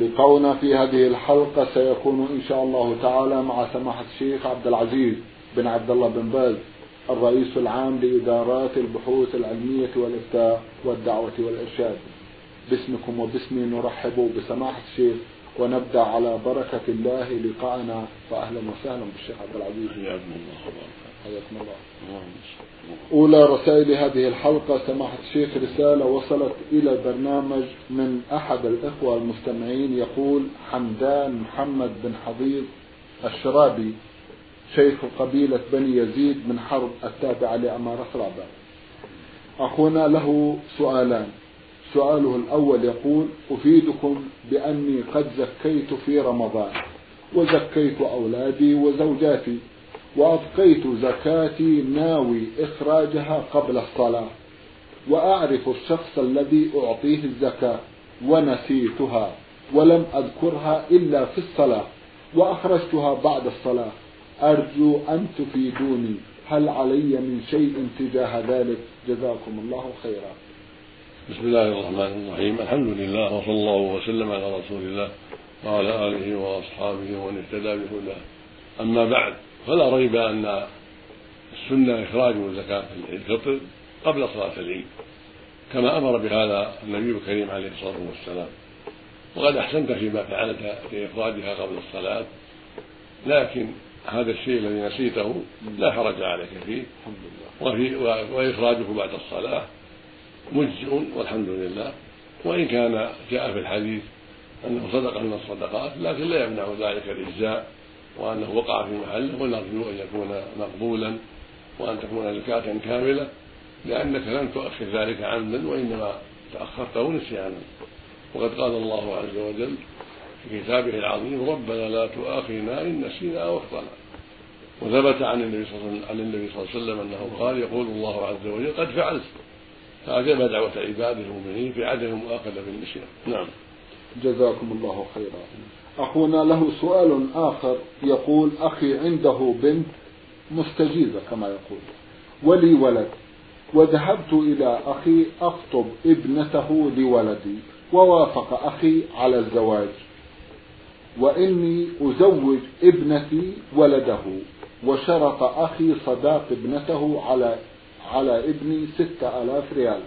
لقاؤنا في هذه الحلقة سيكون إن شاء الله تعالى مع سماحة الشيخ عبد العزيز بن عبد الله بن باز الرئيس العام لإدارات البحوث العلمية والإفتاء والدعوة والإرشاد. باسمكم وباسمي نرحب بسماحة الشيخ ونبدأ على بركة الله لقاءنا فأهلا وسهلا بالشيخ عبد العزيز. حياكم الله. حياكم الله أولى رسائل هذه الحلقة سماحة الشيخ رسالة وصلت إلى البرنامج من أحد الإخوة المستمعين يقول حمدان محمد بن حضيض الشرابي شيخ قبيلة بني يزيد من حرب التابعة لأمارة رابع. أخونا له سؤالان. سؤاله الأول يقول أفيدكم بأني قد زكيت في رمضان وزكيت أولادي وزوجاتي وأبقيت زكاتي ناوي إخراجها قبل الصلاة وأعرف الشخص الذي أعطيه الزكاة ونسيتها ولم أذكرها إلا في الصلاة وأخرجتها بعد الصلاة. أرجو أن تفيدوني هل علي من شيء تجاه ذلك؟ جزاكم الله خيرا. بسم الله الرحمن الرحيم. الحمد لله وصلى الله وسلم على رسول الله وعلى آله وأصحابه ومن اهتدى بهداه. أما بعد فلا ريب أن السنة إخراج زكاة الفطر قبل صلاة العيد كما أمر بهذا النبي الكريم عليه الصلاة والسلام. وقد أحسنت فيما فعلت في إخراجها قبل الصلاة لكن هذا الشيء الذي نسيته لا حرج عليك فيه. وفي وإخراجه بعد الصلاة مجزئ والحمد لله. وإن كان جاء في الحديث أنه صدقة من الصدقات لكن لا يمنع ذلك الإجزاء. وأنه وقع في محله ونرجو أن يكون مقبولا وأن تكون زكاة كاملة لأنك لم تؤخر ذلك عمدا وإنما تأخرته نسيانا وقد قال الله عز وجل في كتابه العظيم ربنا لا تؤاخذنا إن نسينا أو أخطأنا. وثبت عن النبي صلى الله عليه وسلم, أنه قال يقول الله عز وجل قد فعلت. فأجاب دعوة عباده المؤمنين في عدم المؤاخذة بالنسيان نعم. جزاكم الله خيرا. أخونا له سؤال آخر يقول أخي عنده بنت مستجيزة كما يقول. ولي ولد. وذهبت إلى أخي أخطب ابنته لولدي. ووافق أخي على الزواج. وإني أزوج ابنتي ولده. وشرط أخي صداق ابنته على على ابني ستة آلاف ريال.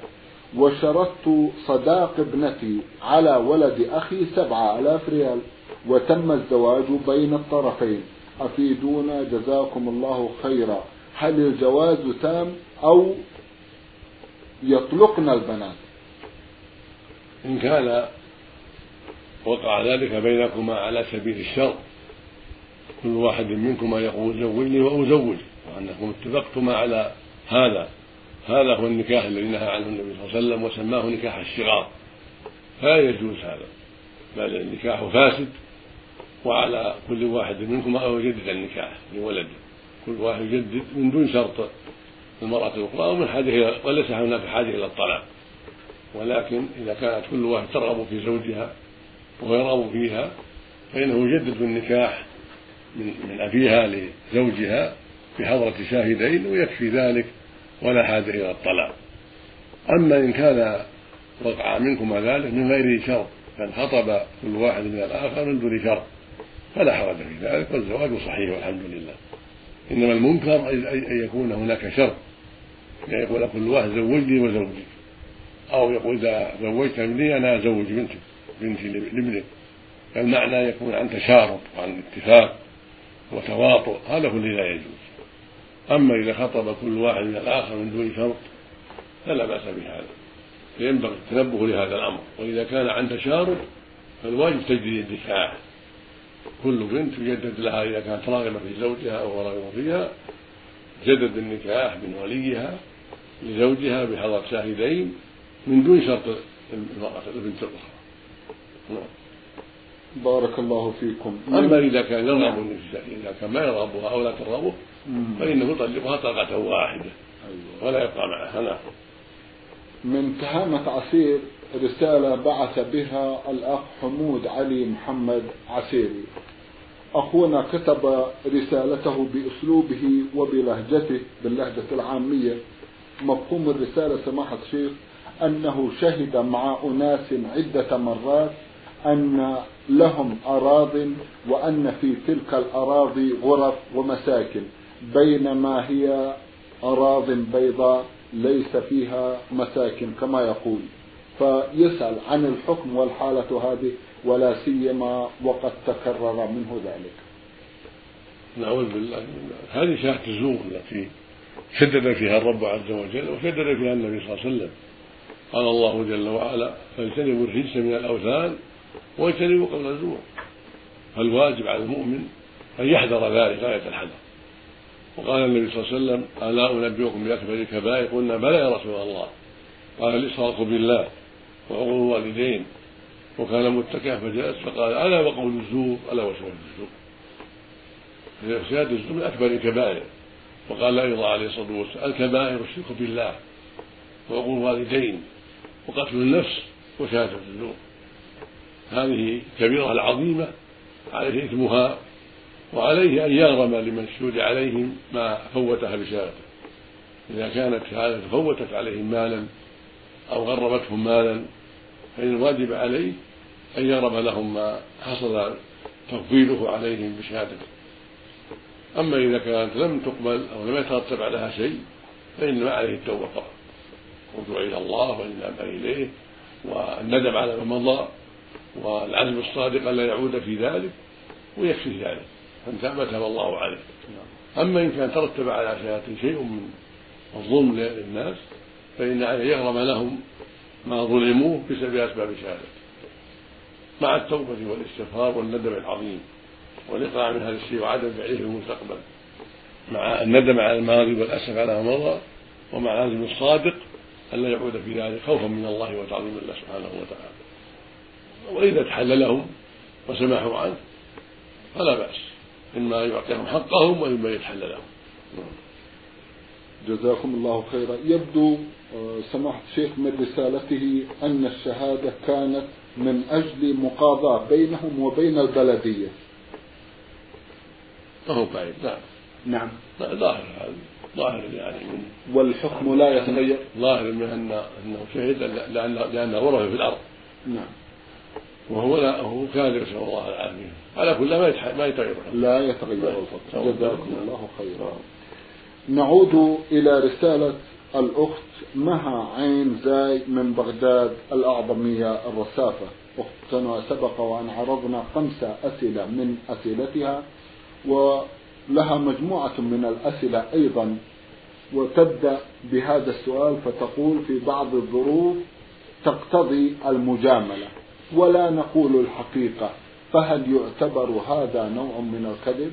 وشرطت صداق ابنتي على ولد أخي سبعة آلاف ريال. وتم الزواج بين الطرفين. أفيدونا جزاكم الله خيرا. هل الجواز تام أو يطلقن البنات؟ إن كان وقع ذلك بينكما على سبيل الشر كل واحد منكما يقول زوجني وأزوج وأنكم اتفقتما على هذا. هذا هو النكاح الذي نهى عنه النبي صلى الله عليه وسلم وسماه نكاح الشغار. فلا يجوز هذا. بل النكاح فاسد وعلى كل واحد منكم أن يجدد النكاح لولده كل واحد يجدد من دون شرط المرأة الأخرى ومن حاجة وليس هناك حاجة إلى الطلاق. ولكن إذا كانت كل واحد ترغب في زوجها ويرغب فيها فإنه يجدد النكاح من من أبيها لزوجها بحضرة شاهدين ويكفي ذلك ولا حاجة إلى الطلاق. أما إن كان وقع منكما ذلك من غير شرط فانخطب كل واحد من الآخر من دون شرط. فلا حرج في ذلك والزواج صحيح والحمد لله. إنما المنكر أن يكون هناك شرط يعني يقول كل واحد زوجني وزوجي أو يقول إذا زوجت ابني أنا أزوج بنتك بنتي لابنك. فالمعنى يكون عن تشارط وعن اتفاق وتواطؤ هذا هو لا يجوز. أما إذا خطب كل واحد من الآخر من دون شرط فلا بأس بهذا. فينبغي التنبه لهذا الأمر. وإذا كان عن تشارط فالواجب تجديد النكاح. كل بنت يجدد لها إذا كانت راغبة في زوجها أو راغبة فيها جدد النكاح من وليها لزوجها بحضرة شاهدين من دون شرط المرأة البنت الأخرى. نعم. بارك الله فيكم. أما إذا كان يرغب النساء إذا كان ما يرغبها أو لا ترغبه فإنه يطلقها طلقة واحدة أيوة. ولا يبقى معها. نعم. من تهامة عسير رسالة بعث بها الأخ حمود علي محمد عسيري. أخونا كتب رسالته بأسلوبه وبلهجته باللهجة العامية. مفهوم الرسالة سماحة الشيخ أنه شهد مع أناس عدة مرات أن لهم أراض وأن في تلك الأراضي غرف ومساكن بينما هي أراض بيضاء ليس فيها مساكن كما يقول. فيسأل عن الحكم والحالة هذه ولا سيما وقد تكرر منه ذلك. نعوذ بالله من هذه ساعة الزور التي شدد فيها الرب عز وجل وشدد فيها النبي صلى الله عليه وسلم. قال الله جل وعلا فاجتنبوا الرجس من الأوثان واجتنبوا قول الزور. فالواجب على المؤمن أن يحذر ذلك غايه الحذر. وقال النبي صلى الله عليه وسلم ألا أنبئكم بأكبر الكبائر؟ قلنا بلى يا رسول الله. قال الاشراك بالله وعقول الوالدين وكان متكئا فجلس فقال ألا وقول الزور؟ ألا وشهاده الزور؟ شهاده الزور من أكبر الكبائر. وقال أيضا عليه الصلاة والسلام. الكبائر الشرك بالله. وعقول الوالدين وقتل النفس وشهادة الزور. هذه كبيرة العظيمة عليه إثمها وعليه أن يغرم لمن شهد عليهم ما فوتها بشهادته. إذا كانت شهادة فوتت عليهم مالا أو غرمتهم مالا فإن الواجب عليه أن يغرم لهم ما حصل تفضيله عليهم بشهادته أما إذا كانت لم تقبل أو لم يترتب عليها شيء فإنما عليه التوبة فقط. الرجوع إلى الله والإنابة إليه والندم على ما مضى والعزم الصادق ألا يعود في ذلك ويكفي ذلك. فإن تاب تاب الله عليه. أما إن كان ترتب على شهادة شيء من الظلم للناس فإن عليه يغرم لهم ما ظلموه بسبب أسباب شهادته. مع التوبة والاستغفار والندم العظيم والإقلاع من هذا الشيء وعدم فعله في المستقبل مع الندم على الماضي والأسف على ما مضى ومع العزم الصادق ألا يعود في ذلك خوفا من الله وتعظيما الله سبحانه وتعالى. وإذا تحل لهم وسمحوا عنه فلا بأس إما يعطيهم حقهم وإما يتحل لهم جزاكم الله خيرا. يبدو آه، سماحة الشيخ من رسالته أن الشهادة كانت من أجل مقاضاة بينهم وبين البلدية. ما هو بعيد نعم. نعم ظاهر هذا ظاهر يعني من والحكم لا يتغير. ظاهر من أن أنه شهد لأن لأنه ورث في الأرض. نعم. وهو لا هو كاذب نسأل الله العافية. على كل ما ما يتغير. لا يتغير. الفضل جزاكم الله خيرا. نعود إلى رسالة الأخت مها عين زاي من بغداد الأعظمية الرسافة. أختنا سبق وأن عرضنا خمس أسئلة من أسئلتها ولها مجموعة من الأسئلة أيضا. وتبدأ بهذا السؤال فتقول في بعض الظروف تقتضي المجاملة ولا نقول الحقيقة. فهل يعتبر هذا نوع من الكذب؟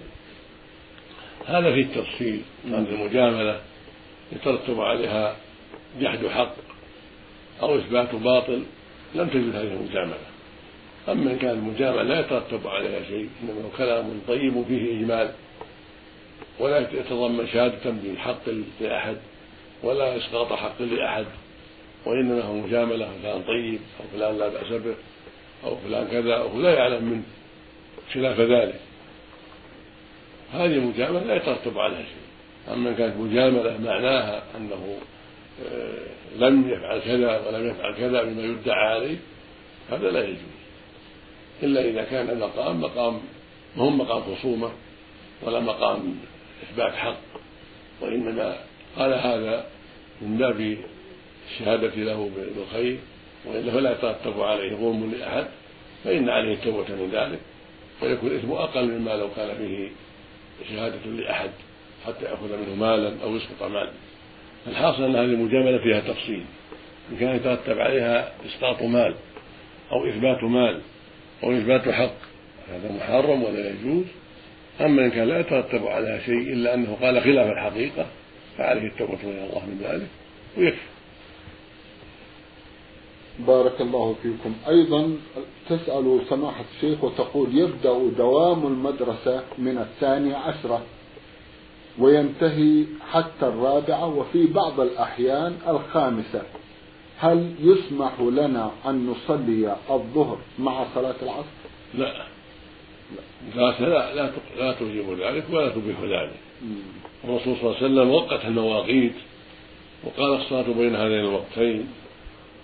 هذا في التفصيل أن المجاملة. يترتب عليها جحد حق أو إثبات باطل لم تجد هذه المجاملة. أما إن كان المجاملة لا يترتب عليها شيء إنما كلام طيب فيه إجمال ولا يتضمن شهادة بالحق لأحد ولا إسقاط حق لأحد وإنما هو مجاملة فلان طيب أو فلان لا بأس به أو فلان كذا أو لا يعلم منه خلاف ذلك. هذه المجاملة لا يترتب عليها شيء. أما كانت مجاملة معناها أنه آه، لم يفعل كذا ولم يفعل كذا بما يدعى عليه هذا لا يجوز. إلا إذا كان المقام مقام ما مقام خصومة ولا مقام إثبات حق وإنما قال هذا من باب الشهادة له بالخير وإلا فلا يترتب عليه ظلم لأحد فإن عليه التوبة من ذلك ويكون الإثم أقل مما لو كان فيه شهادة لأحد. حتى يأخذ منه مالا أو يسقط مالا. الحاصل أن هذه المجاملة فيها تفصيل. إن كان يترتب عليها إسقاط مال أو إثبات مال أو إثبات حق هذا محرم ولا يجوز. أما إن كان لا يترتب عليها شيء إلا أنه قال خلاف الحقيقة فعليه التوبة إلى الله من ذلك ويكفي. بارك الله فيكم. أيضا تسأل سماحة الشيخ وتقول يبدأ دوام المدرسة من الثانية عشرة. وينتهي حتى الرابعة وفي بعض الأحيان الخامسة. هل يسمح لنا أن نصلي الظهر مع صلاة العصر؟ لا. لا لا لا, لا توجب ذلك ولا تبيح ذلك. الرسول صلى الله عليه وسلم وقت المواقيت وقال الصلاة بين هذين الوقتين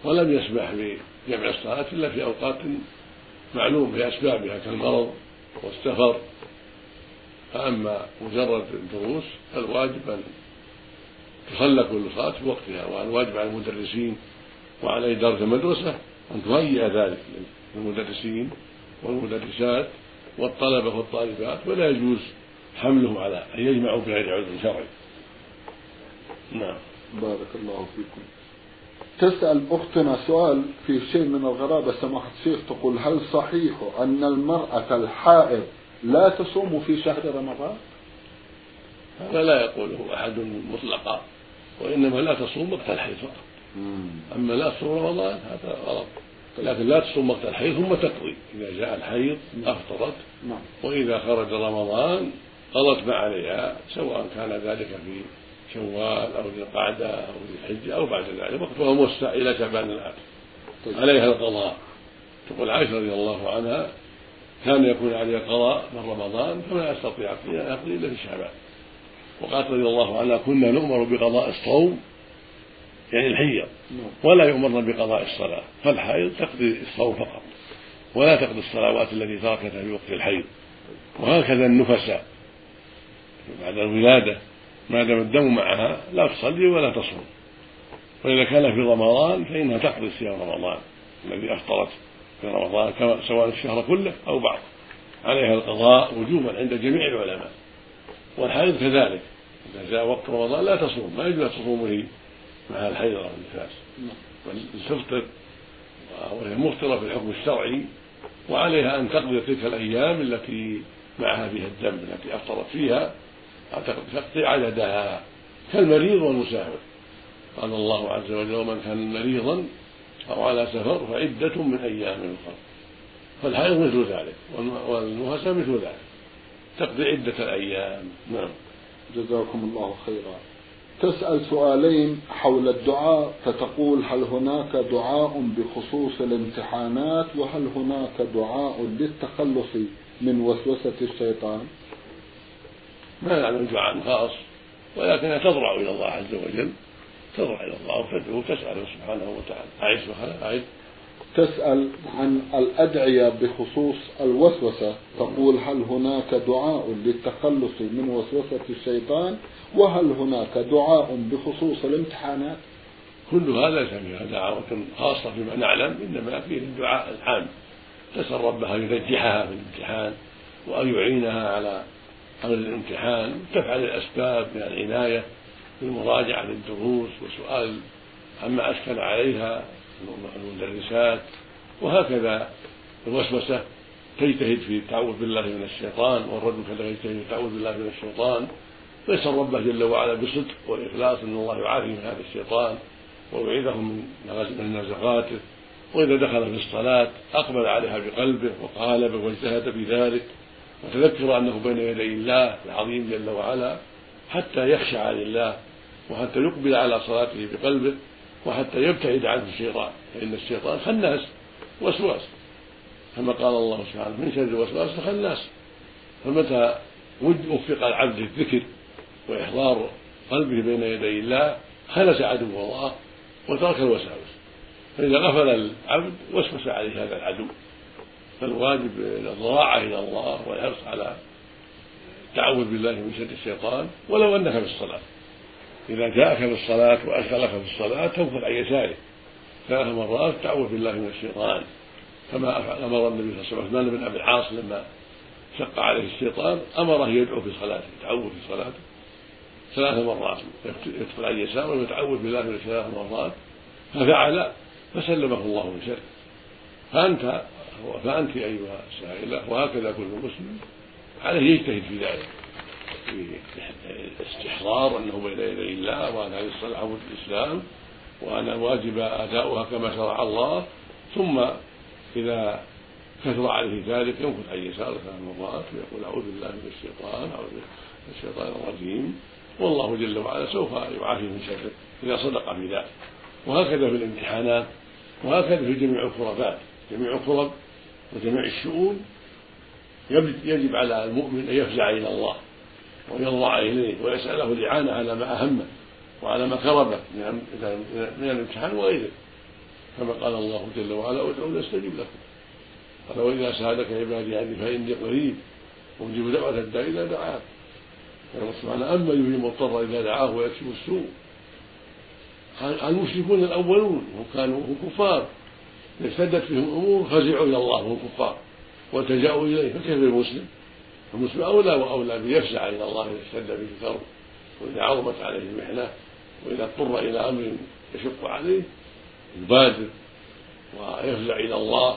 ولم يسمح بجمع الصلاة إلا في أوقات معلوم بأسبابها كالمرض والسفر. فأما مجرد الدروس فالواجب أن تصلى كل صلاة في وقتها والواجب على المدرسين وعلى إدارة المدرسة أن تهيئ ذلك للمدرسين والمدرسات والطلبة والطالبات ولا يجوز حملهم على أن يجمعوا بغير عذر شرعي. نعم. بارك الله فيكم. تسأل أختنا سؤال في شيء من الغرابة سماحة الشيخ تقول هل صحيح أن المرأة الحائض لا تصوم في شهر رمضان؟ هذا لا يقوله أحد مطلقا وإنما لا تصوم وقت الحيض فقط. أما لا تصوم رمضان هذا غلط. لكن لا تصوم وقت الحيض ثم تقضي. إذا جاء الحيض أفطرت نعم. وإذا خرج رمضان قضت ما عليها سواء كان ذلك في شوال أو ذي القعدة أو ذي الحجة أو بعد ذلك وقتها موسع إلى شعبان الآن. طيب. عليها القضاء. تقول عائشة رضي الله عنها كان يكون عليها القضاء من رمضان فما يستطيع أن يقضي إلا في شعبان وقالت رضي الله عنها كنا نؤمر بقضاء الصوم يعني الحيض. ولا يؤمرن بقضاء الصلاة فالحائض تقضي الصوم فقط ولا تقضي الصلوات التي تركتها في وقت الحيض وهكذا النفساء بعد الولادة ما دام الدم معها لا تصلي ولا تصوم وإذا كان في رمضان فإنها تقضي صيام رمضان الذي أفطرت في رمضان سواء الشهر كله أو بعض. عليها القضاء وجوبا عند جميع العلماء. والحائض كذلك. إذا جاء وقت رمضان لا تصوم ما يجوز تصوم هي مع الحيض أو النفاس. بل تفطر وهي مفطرة في الحكم الشرعي وعليها أن تقضي تلك الأيام التي معها فيها الدم التي أفطرت فيها تقضي عددها كالمريض والمسافر. قال الله عز وجل ومن كان مريضا أو على سفر فعدة من أيام أخرى فالحيض مثل ذلك والنفساء مثل ذلك. تقضي عدة الأيام نعم. جزاكم الله خيرا. تسأل سؤالين حول الدعاء فتقول هل هناك دعاء بخصوص الامتحانات وهل هناك دعاء للتخلص من وسوسة الشيطان؟ ما نعلم دعاء خاص ولكنها تضرع إلى الله عز وجل. تضرع إلى الله وتدعو تسأله سبحانه وتعالى. أعد أعد تسأل عن الأدعية بخصوص الوسوسة تقول هل هناك دعاء للتخلص من وسوسة الشيطان؟ وهل هناك دعاء بخصوص الامتحانات؟ كل هذا ليس دعوة خاصة فيما نعلم إنما فيه الدعاء العام. تسأل ربها أن ينجحها في الامتحان وأن يعينها على أمر الامتحان تفعل الأسباب من العناية. بالمراجعة للدروس وسؤال عما أشكل عليها المدرسات وهكذا الوسوسة تجتهد في التعوذ بالله من الشيطان والرجل كذلك يجتهد في التعوذ بالله من الشيطان. ويسأل ربه جل وعلا بصدق والإخلاص أن الله يعافي من هذا الشيطان ويعيذه من نزغاته. وإذا دخل في الصلاة أقبل عليها بقلبه وقالب واجتهد في ذلك. وتذكر أنه بين يدي الله العظيم جل وعلا حتى يخشع لله وحتى يقبل على صلاته بقلبه وحتى يبتعد عنه الشيطان فإن الشيطان خناس وسواس. كما قال الله سبحانه من شر الوسواس فخناس. فمتى وفق العبد للذكر وإحضار قلبه بين يدي الله خلس عدو الله وترك الوساوس فإذا غفل العبد وسوس عليه هذا العدو. فالواجب الضراعة إلى الله والحرص على التعوذ بالله من شر الشيطان ولو أنك في الصلاة. إذا جاءك في الصلاة وأشغلك في الصلاة تنفذ عن يساره. ثلاث مرات تعوذ بالله من الشيطان كما أمر النبي صلى الله عليه وسلم. بن أبي العاص لما شق عليه الشيطان أمره يدعو في صلاته يتعوذ في صلاته. ثلاث مرات يدخل عن يساره ويتعوذ بالله من ثلاث مرات. ففعل فسلمه الله من شره. فأنت فأنت أيها السائلة وهكذا كل مسلم عليه يجتهد في ذلك. في استحضار أنه بين يدي الله وأن هذه الصلاة عمود الإسلام وأن الواجب أداؤها كما شرع الله ثم إذا كثر عليه ذلك ينفث عن يساره ثلاث مرات ويقول أعوذ بالله من الشيطان أعوذ من الشيطان الرجيم. والله جل وعلا سوف يعافيه من شره إذا صدق في ذلك. وهكذا في الامتحانات وهكذا في جميع الكربات جميع الكرب وجميع الشؤون يجب على المؤمن أن يفزع إلى الله. ويضرع إليه ويسأله الإعانة على ما أهمه وعلى ما كربه من الامتحان وغيره. كما قال الله جل وعلا ادعوني استجب لكم. قال وإذا سألك عبادي عني فإني قريب أجيب دعوة الداعي إذا دعاك قال سبحانه أما يجيب المضطر إذا دعاه ويكشف السوء. المشركون الأولون هم كانوا هم كفار اشتدت بهم أمور فزعوا إلى الله وهم كفار والتجاوا إليه فكيف المسلم؟ المسلم أولى وأولى بيفزع إلى الله اذا اشتد به الكرب وإذا عظمت عليه المحنة وإذا اضطر إلى أمر يشق عليه يبادر ويفزع إلى الله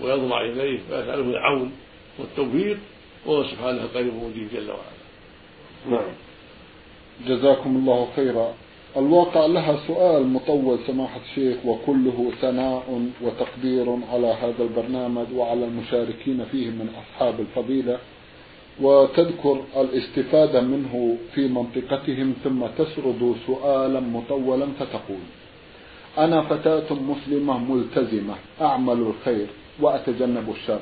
ويضرع إليه ويساله العون والتوفيق وهو سبحانه القريب المجيب جل وعلا. نعم. جزاكم الله خيرا. الواقع لها سؤال مطول سماحة الشيخ وكله ثناء وتقدير على هذا البرنامج وعلى المشاركين فيه من أصحاب الفضيلة وتذكر الاستفادة منه في منطقتهم ثم تسرد سؤالا مطولا فتقول أنا فتاة مسلمة ملتزمة أعمل الخير وأتجنب الشر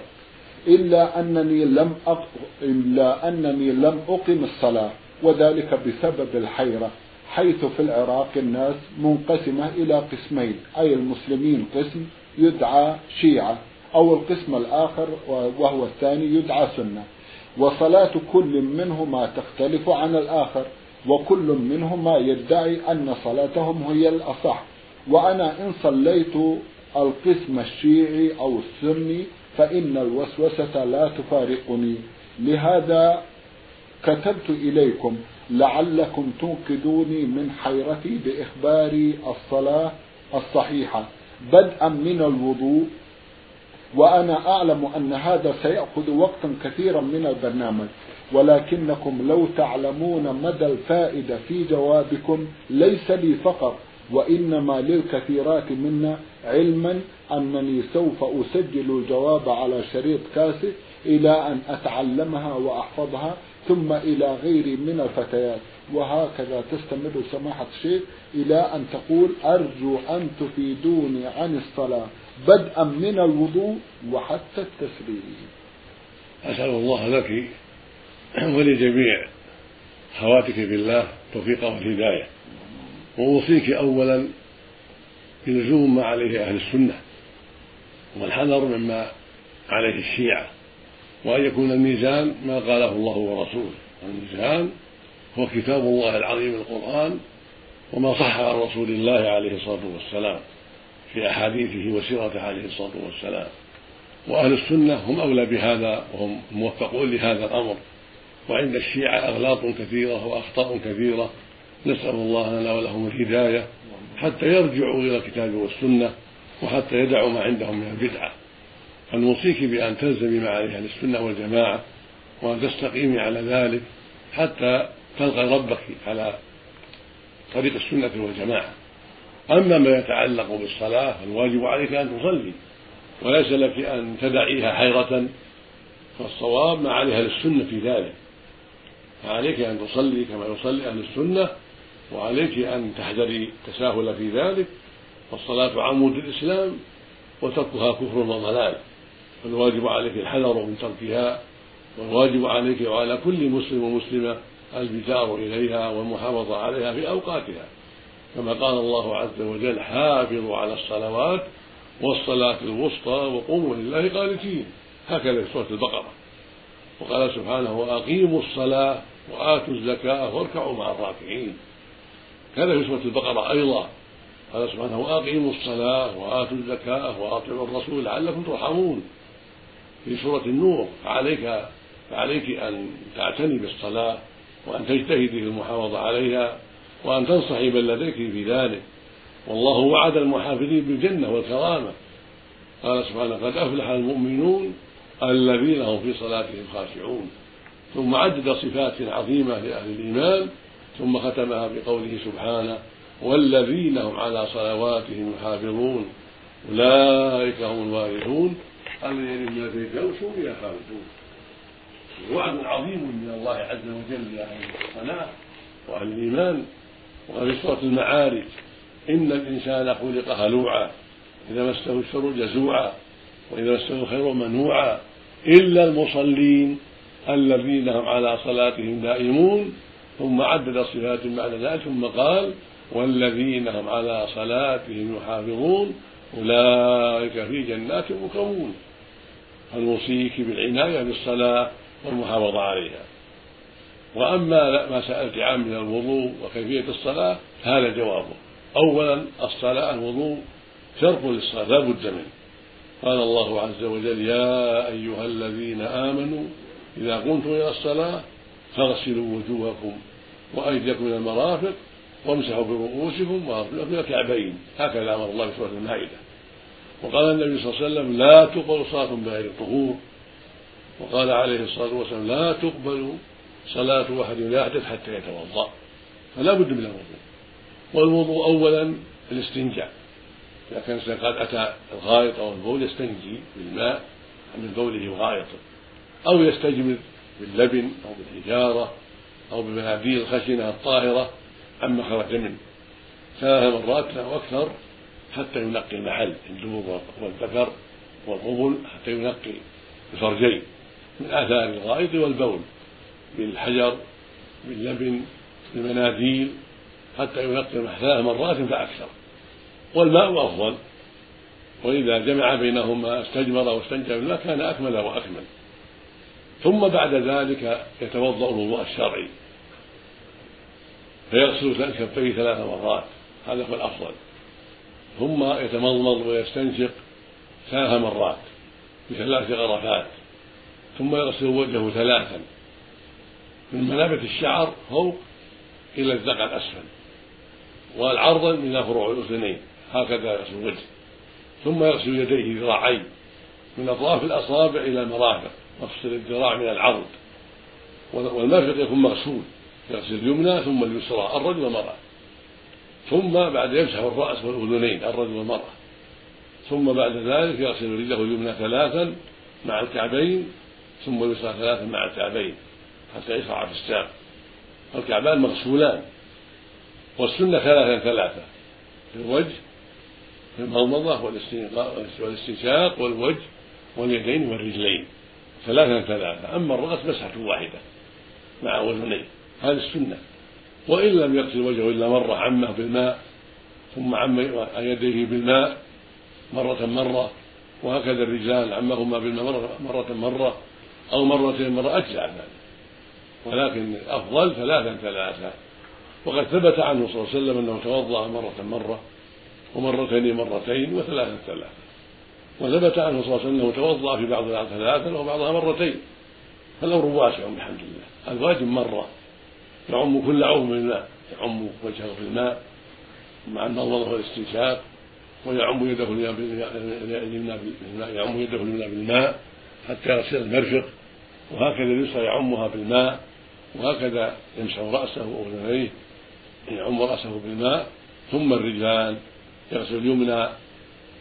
إلا أنني لم أق... إلا أنني لم أقم الصلاة وذلك بسبب الحيرة حيث في العراق الناس منقسمة إلى قسمين أي المسلمين قسم يدعى شيعة أو القسم الآخر وهو الثاني يدعى سنة. وصلاة كل منهما تختلف عن الآخر وكل منهما يدعي أن صلاتهم هي الأصح. وأنا إن صليت القسم الشيعي أو السني فإن الوسوسة لا تفارقني. لهذا كتبت إليكم لعلكم تنقذوني من حيرتي بإخباري الصلاة الصحيحة. بدءا من الوضوء وأنا أعلم أن هذا سيأخذ وقتا كثيرا من البرنامج ولكنكم لو تعلمون مدى الفائدة في جوابكم ليس لي فقط وإنما للكثيرات منا علما أنني سوف أسجل الجواب على شريط كاسيت إلى أن أتعلمها وأحفظها ثم إلى غيري من الفتيات. وهكذا تستمر سماحة الشيخ إلى أن تقول أرجو أن تفيدوني عن الصلاة. بدءا من الوضوء وحتى التسليم أسأل الله لك ولجميع خواتك بالله التوفيق والهداية. وأوصيك أولا بلزوم ما عليه أهل السنة والحذر مما عليه الشيعة وأن يكون الميزان ما قاله الله ورسوله. الميزان هو كتاب الله العظيم القرآن وما صح عن رسول الله عليه الصلاة والسلام. في أحاديثه وسيرته عليه الصلاة والسلام. وأهل السنة هم أولى بهذا وهم موفقون لهذا الأمر. وعند الشيعة أغلاط كثيرة وأخطاء كثيرة. نسأل الله لنا ولهم الهداية حتى يرجعوا إلى الكتاب والسنة وحتى يدعوا ما عندهم من البدعة. فنوصيك بأن تلزمي مع أهل السنة والجماعة وأن تستقيمي على ذلك حتى تلقى ربك على طريق السنة والجماعة. أما ما يتعلق بالصلاة فالواجب عليك أن تصلي وليس لك أن تدعيها حيرة فالصواب ما عليها للسنة في ذلك. فعليك أن تصلي كما يصلي أهل السنة وعليك أن تحذري التساهل في ذلك فالصلاة عمود الإسلام وتركها كفر وضلال. فالواجب عليك الحذر من تركها والواجب عليك وعلى كل مسلم ومسلمة البتار إليها والمحافظة عليها في أوقاتها. كما قال الله عز وجل حافظوا على الصلوات والصلاة الوسطى وقوموا لله قانتين. هكذا في سورة البقرة. وقال سبحانه وأقيموا الصلاة وآتوا الزكاة واركعوا مع الراكعين. كذا في سورة البقرة أيضا. قال سبحانه وأقيموا الصلاة وآتوا الزكاة وأطيعوا الرسول لعلكم ترحمون. في سورة النور فعليك فعليك أن تعتني بالصلاة وأن تجتهدي في المحافظة عليها وأن تنصحي من لديك في ذلك. والله وعد المحافظين بالجنة والكرامة. قال سبحانه قد أفلح المؤمنون الذين هم في صلاتهم خاشعون. ثم عدد صفات عظيمة لأهل الإيمان ثم ختمها بقوله سبحانه والذين هم على صلواتهم يحافظون أولئك هم الوارثون. الذين من الفردوس هم فيها خالدون وعد عظيم من الله عز وجل لأهل الصلاة وأهل الإيمان. وفي سورة المعارج. إن الإنسان خلق هلوعا إذا مسه الشر جزوعا وإذا مسه الخير منوعا إلا المصلين الذين هم على صلاتهم دائمون. ثم عدد صفات بعد ذلك ثم قال والذين هم على صلاتهم يحافظون أولئك في جنات مكرمون. فنوصيك بالعناية بالصلاة والمحافظة عليها. وأما ما سألت عن من الوضوء وكيفية الصلاة فهذا جوابه. أولا الصلاة الوضوء شرط للصلاة لا بد منه. قال الله عز وجل يا أيها الذين آمنوا إذا قمتم إلى الصلاة فاغسلوا وجوهكم وأيديكم إلى المرافق وامسحوا برؤوسكم وأرجلكم إلى الكعبين. هكذا أمر الله في سورة المائدة. وقال النبي صلى الله عليه وسلم لا تقبل صلاة بغير طهور وقال عليه الصلاة والسلام لا تقبل صلاة لا يحدث حتى يتوضأ فلا بد من الوضوء. والوضوء أولا الاستنجاء. إذا كان الإنسان قد أتى الغائط أو البول يستنجي بالماء من بوله وغائطه أو يستجمر باللبن أو بالحجارة أو بالمناديل الخشنة الطاهرة عما خرج منه. ثلاث مرات أو أكثر حتى ينقي المحل الدبر والذكر والقبل حتى ينقي الفرجين من آثار الغائط والبول. بالحجر باللبن بالمناديل حتى ينقي ثلاث مرات فأكثر. والماء أفضل. وإذا جمع بينهما استجمر واستنجى بالماء كان أكمل وأكمل. ثم بعد ذلك يتوضأ الوضوء الشرعي. فيغسل كفيه ثلاث مرات. هذا هو الأفضل. ثم يتمضمض ويستنشق ثلاث مرات بثلاث غرفات ثم يغسل وجهه ثلاثا. من منابت الشعر فوق إلى الذقن الأسفل والعرضا إلى فروع الأذنين هكذا يغسل الوجه ثم يغسل يديه ذراعين من أطراف الأصابع إلى المرافق يغسل الذراع من العرض والمرفق يكون مغسول يغسل اليمنى ثم اليسرى الرجل والمرأة ثم بعد يمسح الرأس والأذنين الرجل والمرأة ثم بعد ذلك يغسل رجله اليمنى ثلاثا مع الكعبين ثم اليسرى ثلاثا مع الكعبين. حتى يشرع في الساق الكعبان مغسولان والسنة ثلاثا ثلاثة في الوجه في المضمضة والاستنشاق والوجه واليدين والرجلين ثلاثا ثلاثة. أما الرأس مسحة واحدة مع أذنين هذه السنة. وإن لم يغسل وجهه إلا مرة عمه بالماء ثم عم يديه بالماء مرة مرة وهكذا الرجلان عمهما بالماء مرة مرة, مرة أو مرتين مرة أجزع ذلك. ولكن الأفضل ثلاثا ثلاثا وقد ثبت عنه صلى الله عليه وسلم أنه توضأ مرة مرة ومرتين مرتين وثلاثا ثلاثا. وثبت عنه صلى الله عليه وسلم أنه توضأ في بعض ثلاثا وبعضها مرتين. فالأمر واسع بحمد الله الواجب مرة. يعم كل عضو بالماء يعم وجهه بالماء مع النظر والاستنشاق ويعم يده اليمنى بالماء يعم يده اليمنى بالماء حتى يغسل المرفق. وهكذا اليسرى يعمها بالماء وهكذا يمسح رأسه وأذنيه يعم رأسه بالماء ثم الرجلان يغسل اليمنى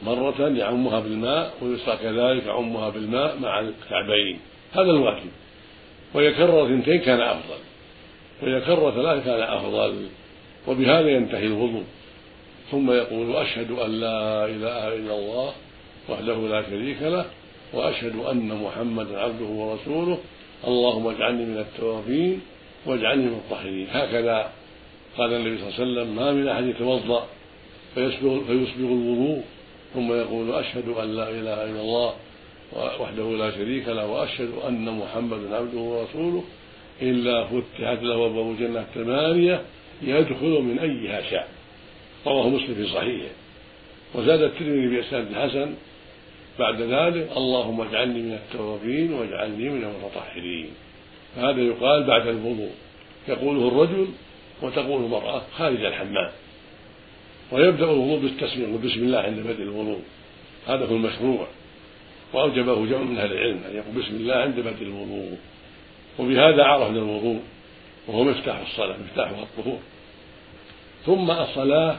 مرة يعمها بالماء واليسرى كذلك يعمها بالماء مع الكعبين. هذا الواجب. ويكرر اثنتين كان أفضل. وإذا كرر كان أفضل. وبهذا ينتهي الوضوء ثم يقول أشهد أن لا إله إلا الله وحده لا شريك له وأشهد أن محمدا عبده ورسوله اللهم اجعلني من التوابين واجعلني من الطاهرين. هكذا قال النبي صلى الله عليه وسلم ما من أحد يتوضأ فيسبغ, فيسبغ الوضوء ثم يقول أشهد أن لا إله إلا الله وحده لا شريك له وأشهد أن محمدا عبده ورسوله إلا فتحت له أبواب الجنة الثمانية يدخل من أيها شاء رواه مسلم في صحيحه. وزاد الترمذي بإسناد حسن بعد ذلك اللهم اجعلني من التوابين واجعلني من المتطهرين. فهذا يقال بعد الوضوء. يقوله الرجل وتقول المرأة خارج الحمام. ويبدأ الوضوء بالتسمية وبسم الله عند بدء الوضوء. هذا هو المشروع. وأوجبه جمع من أهل العلم أن يقول بسم الله عند بدء الوضوء. وبهذا عرفنا الوضوء وهو مفتاح الصلاة مفتاحها الطهور. ثم الصلاة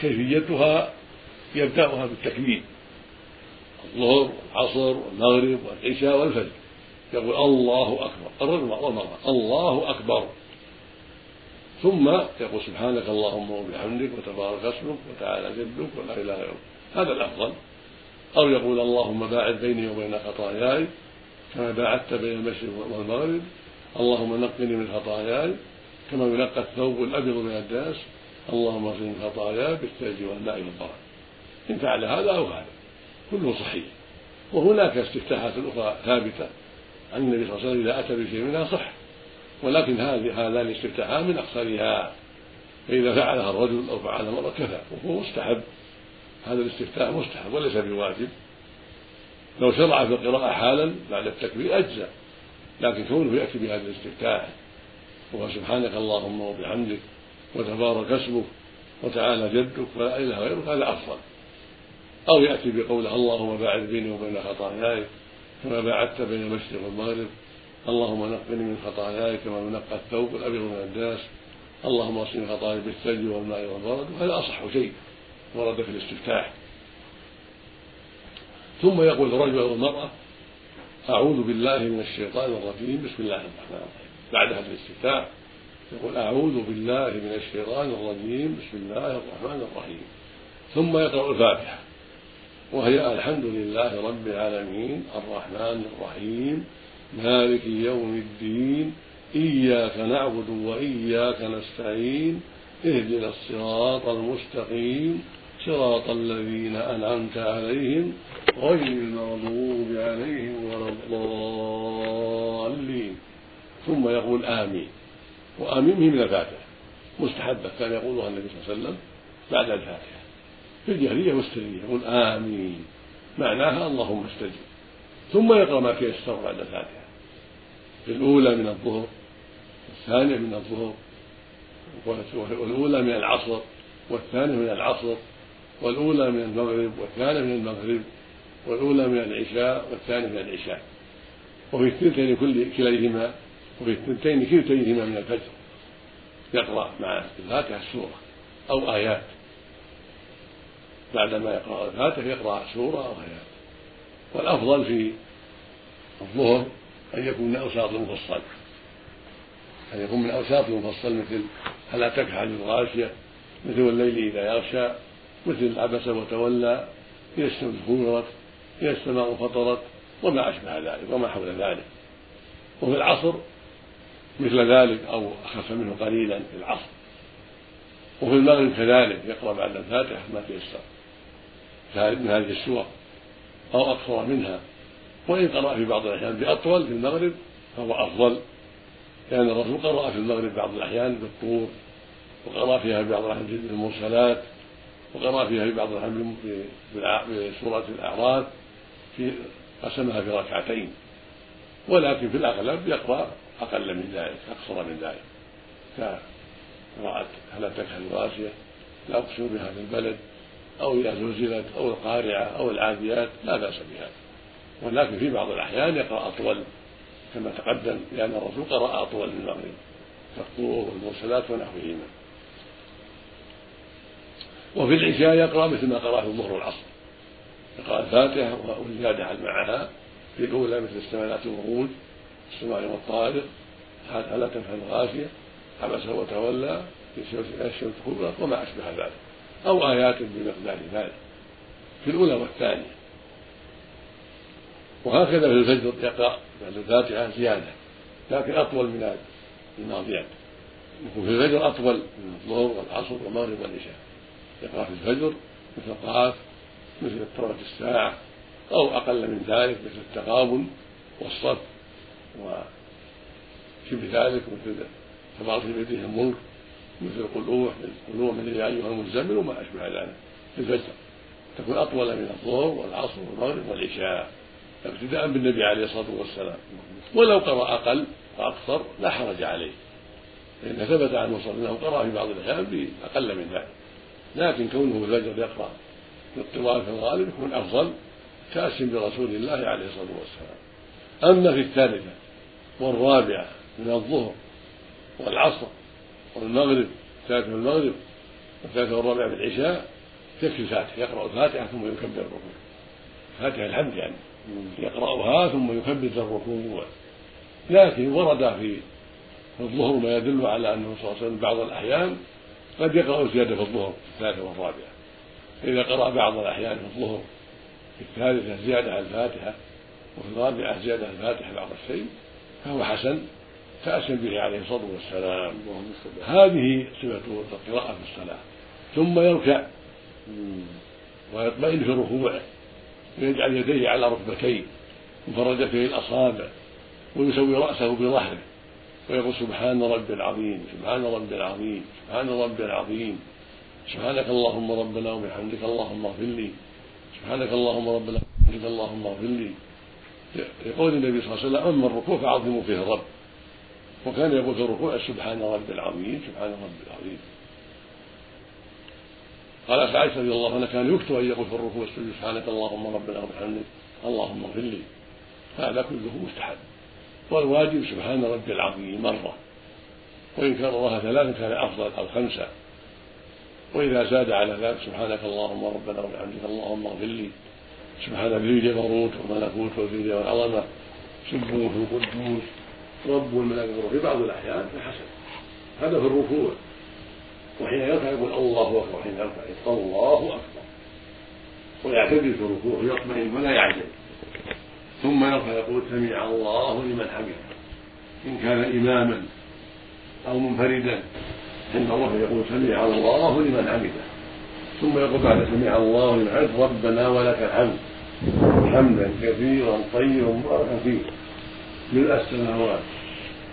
كيفيتها؟ يبدأها بالتكبير. الظهر والعصر والمغرب والعشاء والفجر. يقول الله أكبر. الرجل والمرأة الله أكبر. ثم يقول سبحانك اللهم وبحمدك وتبارك اسمك وتعالى جدك ولا إله غيرك هذا الأفضل. أو يقول اللهم باعد بيني وبين خطاياي كما باعدت بين المشرق والمغرب. اللهم نقني من خطاياي كما ينقى الثوب الأبيض من الداس. اللهم اغفر من خطاياي بالثلج والماء والبرد إن فعل هذا أو هذا. كله صحيح. وهناك استفتاحات أخرى ثابتة عن النبي صلى الله عليه وسلم إذا أتى بشيء منها صح. ولكن هذه هذان الاستفتاحان من أقصرها. فإذا فعلها الرجل أو فعلها المرأة كفى وهو مستحب. هذا الاستفتاح مستحب وليس بواجب. لو شرع في القراءة حالا بعد التكبير أجزى لكن كونه يأتي بهذا الاستفتاح وهو سبحانك اللهم وبحمدك وتبارك اسمك وتعالى جدك ولا إله غيرك هذا أفضل. أو يأتي بقوله اللهم باعد بيني وبين خطاياي كما باعدت بين المشرق والمغرب اللهم نقني من خطاياي كما ينقى الثوب الأبيض من الداس. اللهم اصلني خطاياي بالثلج والماء والبرد. وهذا أصح شيء ورد في الاستفتاح. ثم يقول الرجل المراه أعوذ بالله من الشيطان الرجيم. بسم الله الرحمن الرحيم. بعد هذا الاستفتاح يقول أعوذ بالله من الشيطان الرجيم. بسم الله الرحمن الرحيم. ثم يقرأ الفاتحة. وهي الحمد لله رب العالمين الرحمن الرحيم مالك يوم الدين إياك نعبد وإياك نستعين اهدنا الصراط المستقيم صراط الذين أنعمت عليهم غير المغضوب عليهم ولا الضالين. ثم يقول آمين. وآمين من الفاتحة. مستحبة. كان يقولها النبي صلى الله عليه وسلم بعد الفاتحة. في الجهرية والسرية يقول آمين. معناها اللهم استجب. ثم يقرأ ما تيسر بعد الفاتحة. في الأولى من الظهر والثانية من الظهر والأولى من العصر والثانية من العصر والأولى من المغرب والثانية من المغرب والأولى من العشاء والثانية من العشاء. وفي الثنتين كل كليهما وفي الثنتين كلتيهما من الفجر. يقرأ مع الفاتحة سورة أو آيات. بعدما يقرأ الفاتحة يقرأ سورة أو آيات والأفضل في الظهر أن يكون من أوساط المفصل. أن يكون من أوساط المفصل مثل أتاك حديث الغاشية مثل والليل إذا يغشى مثل عبس وتولى إذا الشمس كورت إذا السماء فطرت وما أشبه ذلك وما حول ذلك. وفي العصر مثل ذلك أو أخف منه قليلا في العصر. وفي المغرب كذلك يقرأ بعد الفاتحة ما تيسر. من هذه السور أو أكثر منها. وإن قرأ في بعض الأحيان بأطول في المغرب فهو أفضل. لأن الرسول قرأ في المغرب بعض الأحيان بالطور وقرأ فيها في بعض الأحيان بالمرسلات وقرأ فيها في بعض الأحيان بسورة الأعراف في قسمها في ركعتين. ولكن في الأغلب يقرأ أقل من ذلك أقصر من ذلك. كقراءة هل أتاك الغاشية لا أقسم بهذا البلد. أو إذا زلزلت أو القارعة أو العاديات لا بأس بهذا. ولكن في بعض الأحيان يقرأ أطول كما تقدم لأن الرسول قرأ أطول من المغرب كالطور والمرسلات ونحوهما. وفي العشاء يقرأ مثل ما قرأ في الظهر والعصر. يقرأ الفاتحة والزيادة معها. في الأولى مثل السماء والورود السماء والطارق هل تفهم الغاشية عبس وتولى في الشمس كبرى وما أشبه ذلك. أو آيات بمقدار ذلك في الأولى والثانية. وهكذا في الفجر يقرأ بعد الفاتحة زيادة لكن أطول من الماضيات في الفجر أطول من الظهر والعصر والمغرب والعشاء. يقرأ في الفجر مثل قاف مثل اقتربت الساعة أو أقل من ذلك مثل التغابن والصف وشبه ذلك مثل تبارك بيده الملك مثل قلوح قلوح من يا أيها المزمل وما أشبه ذلك. في الفجر تكون أطول من الظهر والعصر والمغرب والعشاء ابتداء بالنبي عليه الصلاة والسلام. ولو قرأ أقل وأكثر لا حرج عليه. فإن ثبت الله عليه وسلم قرأ في بعض الأحيان بأقل من ذلك. لكن كونه الفجر يقرأ بالطوال في الغالب يكون أفضل كأس برسول الله عليه الصلاة والسلام. أما في الثالثة والرابعة من الظهر والعصر والمغرب الثالثة والمغرب والثالثة والرابعة في العشاء تكفي الفاتحة يقرأ الفاتحة ثم يكبر الركوع. فاتحة الحمد يعني يقرأها ثم يكبر الركوع. لكن ورد في الظهر ما يدل على أنه صلى الله عليه وسلم بعض الأحيان قد يقرأ زيادة في الظهر في الثالثة والرابعة. إذا قرأ بعض الأحيان في الظهر في الثالثة زيادة على الفاتحة وفي الرابعة زيادة على الفاتحة بعض الشيء فهو حسن. تأسم به عليه الصلاة والسلام. هذه صفة القراءة في الصلاة. ثم يركع. ويطمئن في ركوعه. ويجعل يديه على ركبتيه. مفرجتي الأصابع ويسوي رأسه بظهره. ويقول سبحان ربي العظيم سبحان ربي العظيم سبحان ربي العظيم. سبحانك اللهم ربنا وبحمدك اللهم اغفر لي. سبحانك اللهم ربنا وبحمدك اللهم اغفر لي. يقول النبي صلى الله عليه وسلم أما الركوع فعظموا فيه الرب. وكان يقول في الركوع سبحان ربي العظيم سبحان ربي العظيم. قال عائشة رضي الله عنها كان يكتب أن يقول في الركوع سبحانك اللهم ربنا وبحمدك اللهم اغفر لي. هذا كله مستحب. والواجب سبحان ربي العظيم مرة. وإن كررها ثلاثا كان أفضل أو خمسة. وإذا زاد على ذلك سبحانك اللهم ربنا وبحمدك اللهم اغفر لي. سبحان ذي الجبروت والملكوت والذي والعظمة سبوح القدوس. رب الملائكة في بعض الأحيان فحسن هذا في الركوع. وحين يرفع يقول الله أكبر حين يرفع الله أكبر. ويعتدل في الركوع ويطمئن ولا يعجل ثم يرفع يقول سمع الله لمن حمده. إن كان إماما أو منفردا عند الرفع يقول سمع الله لمن حمده. ثم يقول بعد سمع الله لمن حمده ربنا ولك الحمد. حمدا كثيرا طيبا مباركا فيه. ملء السماوات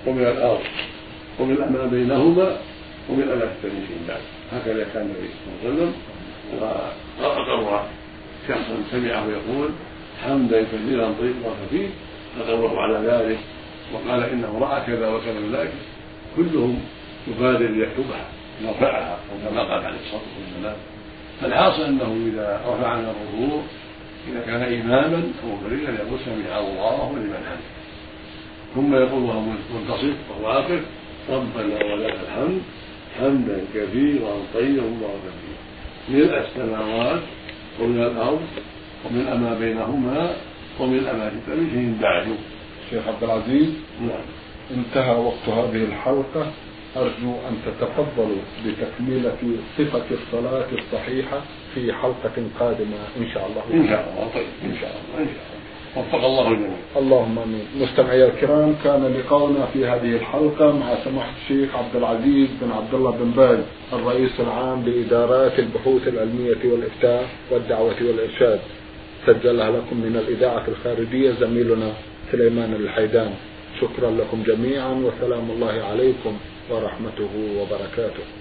ومن الأرض ومن ما بينهما ومن ما تستنيسين بعد. هكذا كان النبي صلى الله عليه وسلم. وأقر شخصا سمعه يقول حمدا كثيرا طيبا فيه فدوره على ذلك وقال إنه رأى كذا وكذا ذلك كلهم يبادر ليكتبها يرفعها كما قال عليه الصلاة والسلام. فالحاصل أنه إذا رفع من الركوع إذا كان اماما أو فريدا يقول سمع الله لمن حمده. ثم يقول وهو منتصف وهو واقف ربنا ولك الحمد حمدا كثيرا طيبا مباركا ملء السماوات ومن الأرض ومن ما بينهما ومن ما في بعد شيخ عبد العزيز نعم. انتهى وقت هذه الحلقة. أرجو أن تتفضلوا بتكملة صفة الصلاة الصحيحة في حلقة قادمة إن شاء الله. إن شاء الله. طيب. إن شاء الله. إن شاء الله. وفق الله الجميع. اللهم آمين. مستمعي الكرام كان لقاؤنا في هذه الحلقة مع سماحة الشيخ عبد العزيز بن عبد الله بن باز الرئيس العام لادارات البحوث العلمية والإفتاء والدعوة والإرشاد. سجلها لكم من الإذاعة الخارجية زميلنا سليمان الحيدان. شكرا لكم جميعا وسلام الله عليكم ورحمته وبركاته.